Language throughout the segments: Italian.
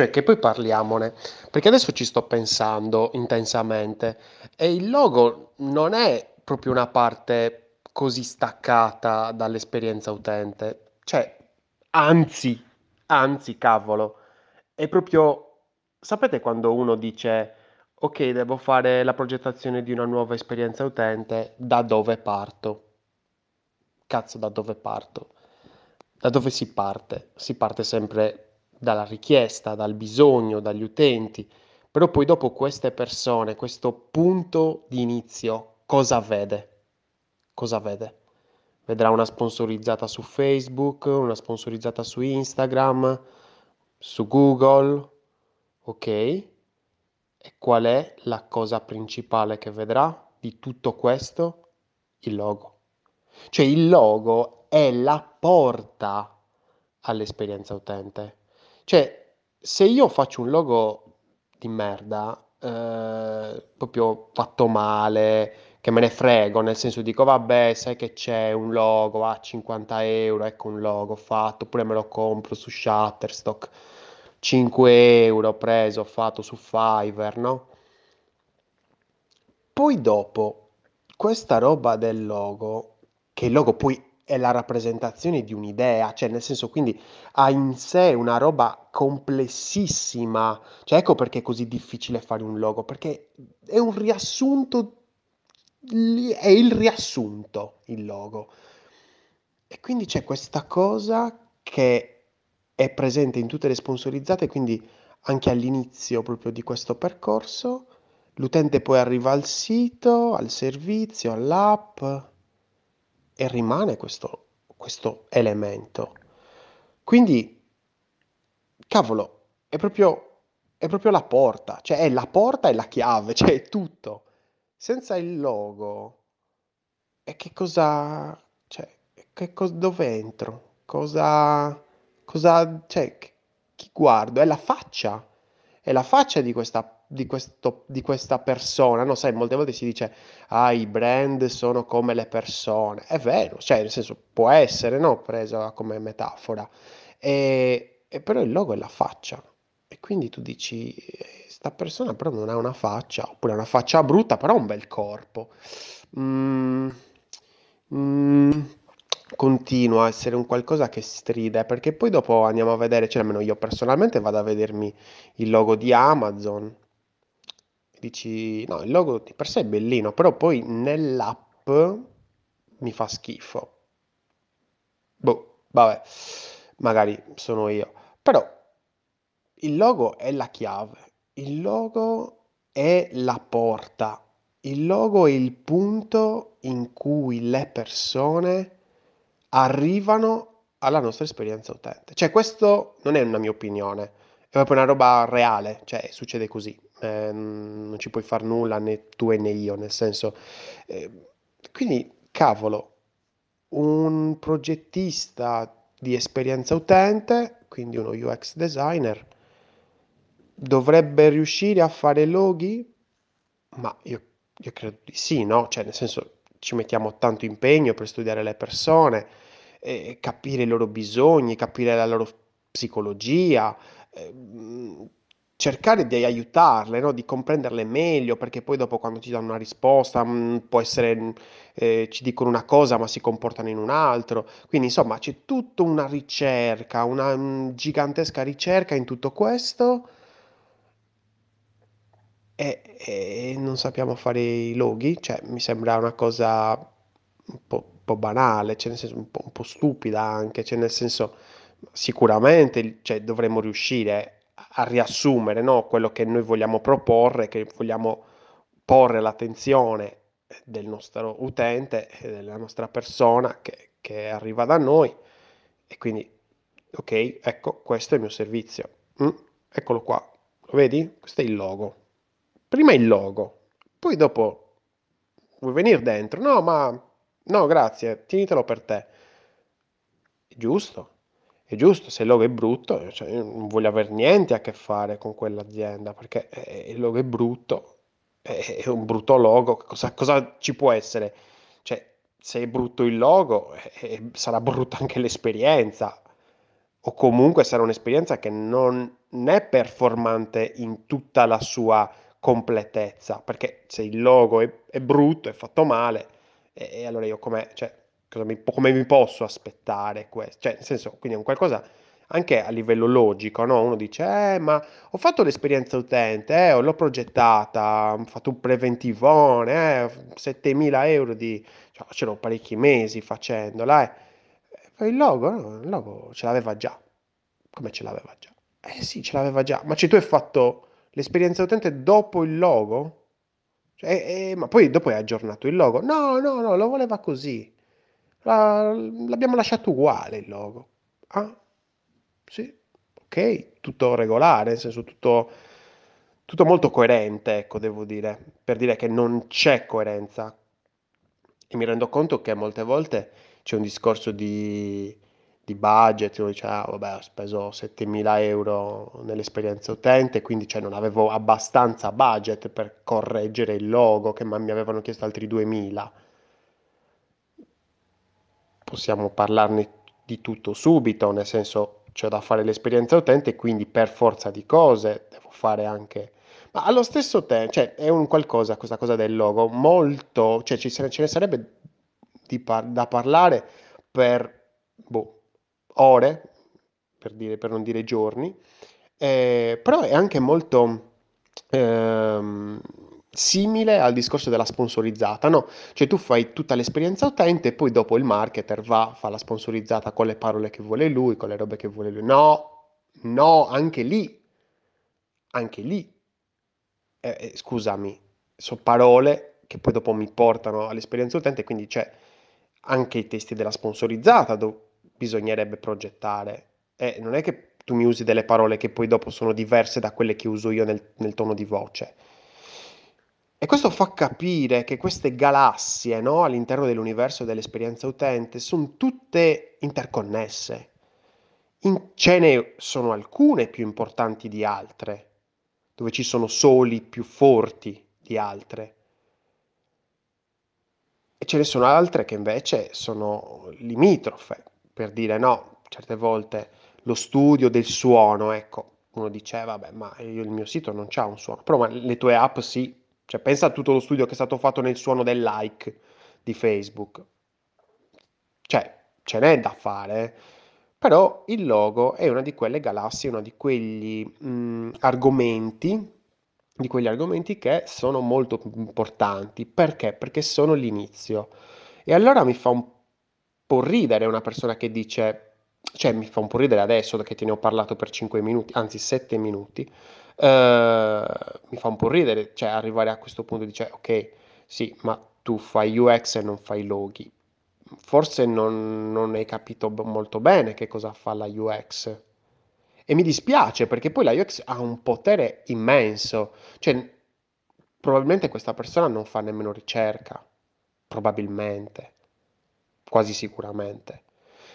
Cioè che poi parliamone, perché adesso ci sto pensando intensamente e il logo non è proprio una parte così staccata dall'esperienza utente, cioè anzi, anzi cavolo, è proprio, sapete quando uno dice ok, devo fare la progettazione di una nuova esperienza utente, da dove parto? Cazzo, da dove parto? Da dove si parte? Si parte sempre dalla richiesta, dal bisogno, dagli utenti, però poi dopo queste persone, questo punto di inizio, cosa vede? Cosa vede? Vedrà una sponsorizzata su Facebook, una sponsorizzata su Instagram, su Google, ok? E qual è la cosa principale che vedrà di tutto questo? Il logo. Cioè il logo è la porta all'esperienza utente. Cioè, se io faccio un logo di merda, eh, proprio fatto male, che me ne frego, nel senso dico, vabbè, sai che c'è un logo a 50 euro, ecco un logo fatto, oppure me lo compro su Shutterstock, 5 euro preso, fatto su Fiverr, no? Poi dopo, questa roba del logo, che il logo poi è la rappresentazione di un'idea, cioè nel senso quindi ha in sé una roba complessissima, cioè ecco perché è così difficile fare un logo, perché è un riassunto, è il riassunto il logo. E quindi c'è questa cosa che è presente in tutte le sponsorizzate, quindi anche all'inizio proprio di questo percorso, l'utente poi arriva al sito, al servizio, all'app, e rimane questo, questo elemento. Quindi, cavolo, è proprio, è proprio la porta, cioè è la porta e la chiave, cioè è tutto. Senza il logo, e che cosa, cioè, che co- dove entro? Cosa, cosa, cioè, chi guardo? È la faccia, è la faccia di questa di, questo, di questa persona, no? Sai, molte volte si dice, ah, i brand sono come le persone. È vero, cioè, nel senso, può essere, no? Presa come metafora. E, e però il logo è la faccia. E quindi tu dici, sta persona però non ha una faccia, oppure ha una faccia brutta, però ha un bel corpo. Mm, mm, continua a essere un qualcosa che stride, perché poi dopo andiamo a vedere, cioè almeno io personalmente vado a vedermi il logo di Amazon, dici, no, il logo di per sé è bellino, però poi nell'app mi fa schifo. Boh, vabbè, magari sono io. Però il logo è la chiave, il logo è la porta, il logo è il punto in cui le persone arrivano alla nostra esperienza utente. Cioè, questo non è una mia opinione, è proprio una roba reale, cioè succede così eh, non ci puoi fare nulla né tu né io, nel senso... Eh, quindi, cavolo, un progettista di esperienza utente, quindi uno UX designer, dovrebbe riuscire a fare loghi? Ma io, io credo di sì, no? Cioè, nel senso, ci mettiamo tanto impegno per studiare le persone, eh, capire i loro bisogni, capire la loro psicologia, eh, cercare di aiutarle, no? di comprenderle meglio, perché poi dopo quando ci danno una risposta mh, mm, può essere, eh, ci dicono una cosa ma si comportano in un altro. Quindi insomma c'è tutta una ricerca, una mh, mm, gigantesca ricerca in tutto questo e, e non sappiamo fare i loghi, cioè mi sembra una cosa un po', un po banale, cioè nel senso un po', un po' stupida anche, cioè nel senso sicuramente cioè, dovremmo riuscire a riassumere no, quello che noi vogliamo proporre, che vogliamo porre all'attenzione del nostro utente, della nostra persona che, che arriva da noi e quindi ok, ecco, questo è il mio servizio. Mm, eccolo qua, lo vedi? Questo è il logo. Prima il logo, poi dopo vuoi venire dentro? No, ma no, grazie, tienitelo per te. Giusto? È giusto, se il logo è brutto, cioè, non voglio avere niente a che fare con quell'azienda, perché eh, il logo è brutto, è un brutto logo, cosa, cosa ci può essere? Cioè, se è brutto il logo, eh, sarà brutta anche l'esperienza, o comunque sarà un'esperienza che non è performante in tutta la sua completezza, perché se il logo è, è brutto, è fatto male, e, e allora io come, cioè, mi, come mi posso aspettare questo? Cioè, nel senso, quindi è un qualcosa anche a livello logico, no? Uno dice, eh, ma ho fatto l'esperienza utente, eh, l'ho progettata, ho fatto un preventivone, eh, 7000 euro di... Cioè, ce l'ho parecchi mesi facendola, eh. Il logo, no? Il logo ce l'aveva già. Come ce l'aveva già? Eh sì, ce l'aveva già. Ma cioè, tu hai fatto l'esperienza utente dopo il logo? Cioè, eh, ma poi dopo hai aggiornato il logo? No, no, no, lo voleva così. La- l'abbiamo lasciato uguale il logo. Ah, sì, ok, tutto regolare, nel senso tutto, tutto molto coerente, ecco, devo dire, per dire che non c'è coerenza. E mi rendo conto che molte volte c'è un discorso di, di budget, uno dice, ah, vabbè, ho speso 7.000 euro nell'esperienza utente, quindi cioè, non avevo abbastanza budget per correggere il logo, che mi avevano chiesto altri 2.000. Possiamo parlarne di tutto subito, nel senso c'è da fare l'esperienza utente, quindi per forza di cose devo fare anche... Ma allo stesso tempo, cioè è un qualcosa, questa cosa del logo, molto, cioè ci, ce ne sarebbe par- da parlare per boh, ore, per, dire, per non dire giorni, eh, però è anche molto ehm, simile al discorso della sponsorizzata, no? Cioè tu fai tutta l'esperienza utente e poi dopo il marketer va, fa la sponsorizzata con le parole che vuole lui, con le robe che vuole lui. No, no, anche lì, anche lì, eh, eh, scusami, sono parole che poi dopo mi portano all'esperienza utente, quindi c'è anche i testi della sponsorizzata dove bisognerebbe progettare. E non è che tu mi usi delle parole che poi dopo sono diverse da quelle che uso io nel, nel tono di voce. E questo fa capire che queste galassie, no, all'interno dell'universo dell'esperienza utente sono tutte interconnesse. In, ce ne sono alcune più importanti di altre, dove ci sono soli più forti di altre. E ce ne sono altre che invece sono limitrofe, per dire no, certe volte lo studio del suono, ecco, uno dice, vabbè, ma io, il mio sito non c'ha un suono, però le tue app sì, cioè, pensa a tutto lo studio che è stato fatto nel suono del like di Facebook. Cioè, ce n'è da fare. Però il logo è una di quelle galassie, uno di quegli mh, argomenti, di quegli argomenti che sono molto importanti. Perché? Perché sono l'inizio. E allora mi fa un po' ridere una persona che dice, cioè mi fa un po' ridere adesso che te ne ho parlato per 5 minuti, anzi 7 minuti, eh, mi fa un po' ridere, cioè arrivare a questo punto e dice, ok, sì, ma tu fai UX e non fai loghi. Forse non, non hai capito molto bene che cosa fa la UX. E mi dispiace perché poi la UX ha un potere immenso. Cioè, probabilmente questa persona non fa nemmeno ricerca. Probabilmente. Quasi sicuramente.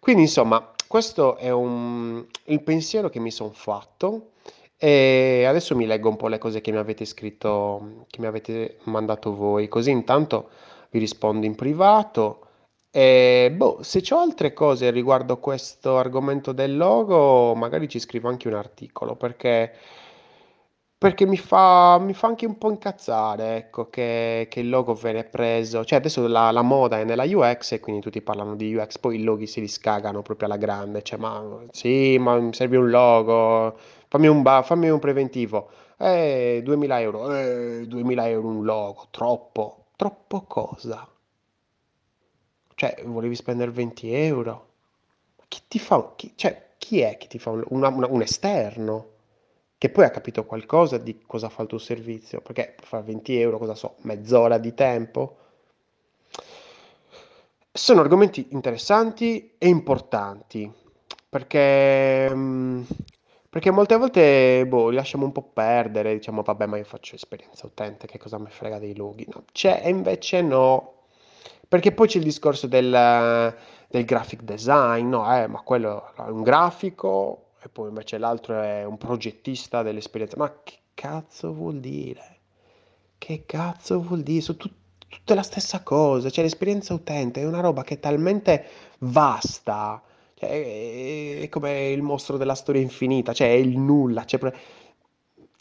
Quindi, insomma, questo è un, il pensiero che mi sono fatto e adesso mi leggo un po' le cose che mi avete scritto, che mi avete mandato voi, così intanto vi rispondo in privato. E boh, se c'ho altre cose riguardo questo argomento del logo, magari ci scrivo anche un articolo, perché, perché mi fa, mi fa anche un po' incazzare, ecco, che, che il logo viene preso. Cioè, adesso la, la moda è nella UX e quindi tutti parlano di UX, poi i loghi si li scagano proprio alla grande. Cioè, ma sì, ma mi serve un logo fammi un, fammi un preventivo, eh, 2000 euro, eh, 2000 euro un logo, troppo, troppo cosa? Cioè, volevi spendere 20 euro? Ma chi ti fa, chi, cioè, chi è che ti fa un, una- una- un esterno? Che poi ha capito qualcosa di cosa fa il tuo servizio? Perché per fare 20 euro, cosa so, mezz'ora di tempo? Sono argomenti interessanti e importanti perché, mm, perché molte volte boh, li lasciamo un po' perdere, diciamo vabbè ma io faccio esperienza utente, che cosa mi frega dei loghi? No, c'è e invece no, perché poi c'è il discorso del, del graphic design, no, eh, ma quello è un grafico e poi invece l'altro è un progettista dell'esperienza, ma che cazzo vuol dire? Che cazzo vuol dire? Sono tut- tutte la stessa cosa, cioè l'esperienza utente è una roba che è talmente vasta, Cioè, è come il mostro della storia infinita, cioè è il nulla, cioè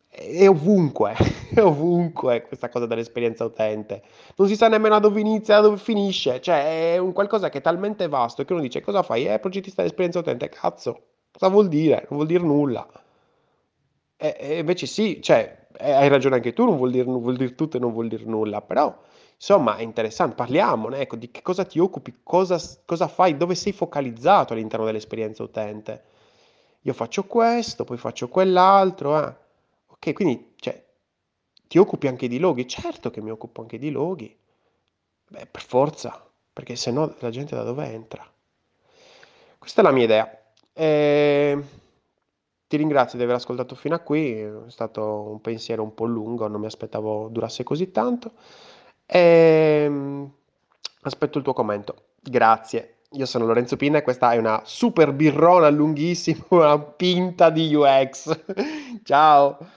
è ovunque, è ovunque questa cosa dell'esperienza utente. Non si sa nemmeno da dove inizia, da dove finisce, cioè è un qualcosa che è talmente vasto che uno dice: "Cosa fai?" "Eh, progettista dell'esperienza utente." Cazzo, cosa vuol dire? Non vuol dir nulla. Eh, e invece sì, cioè, eh, hai ragione anche tu, non vuol dir non vuol dir tutto e non vuol dir nulla, però insomma è interessan parliamone, ecco, di che cosa ti occupi, cosa cosa fai, dove sei focalizzato all'interno dell'esperienza utente. Io faccio questo, poi faccio quell'altro, eh. Okay, quindi cioè ti occupi anche di loghi? Certo che mi occupo anche di loghi. Beh, per forza, perché se no la gente da dove entra? Questa è la mia idea. Ehm, ti ringrazio di aver ascoltato fino a qui, è stato un pensiero un po' lungo, non mi aspettavo durasse così tanto. Ehm, aspetto il tuo commento. Grazie. Io sono Lorenzo Pinna e questa è una super birrona lunghissima, una pinta di UX. Ciao.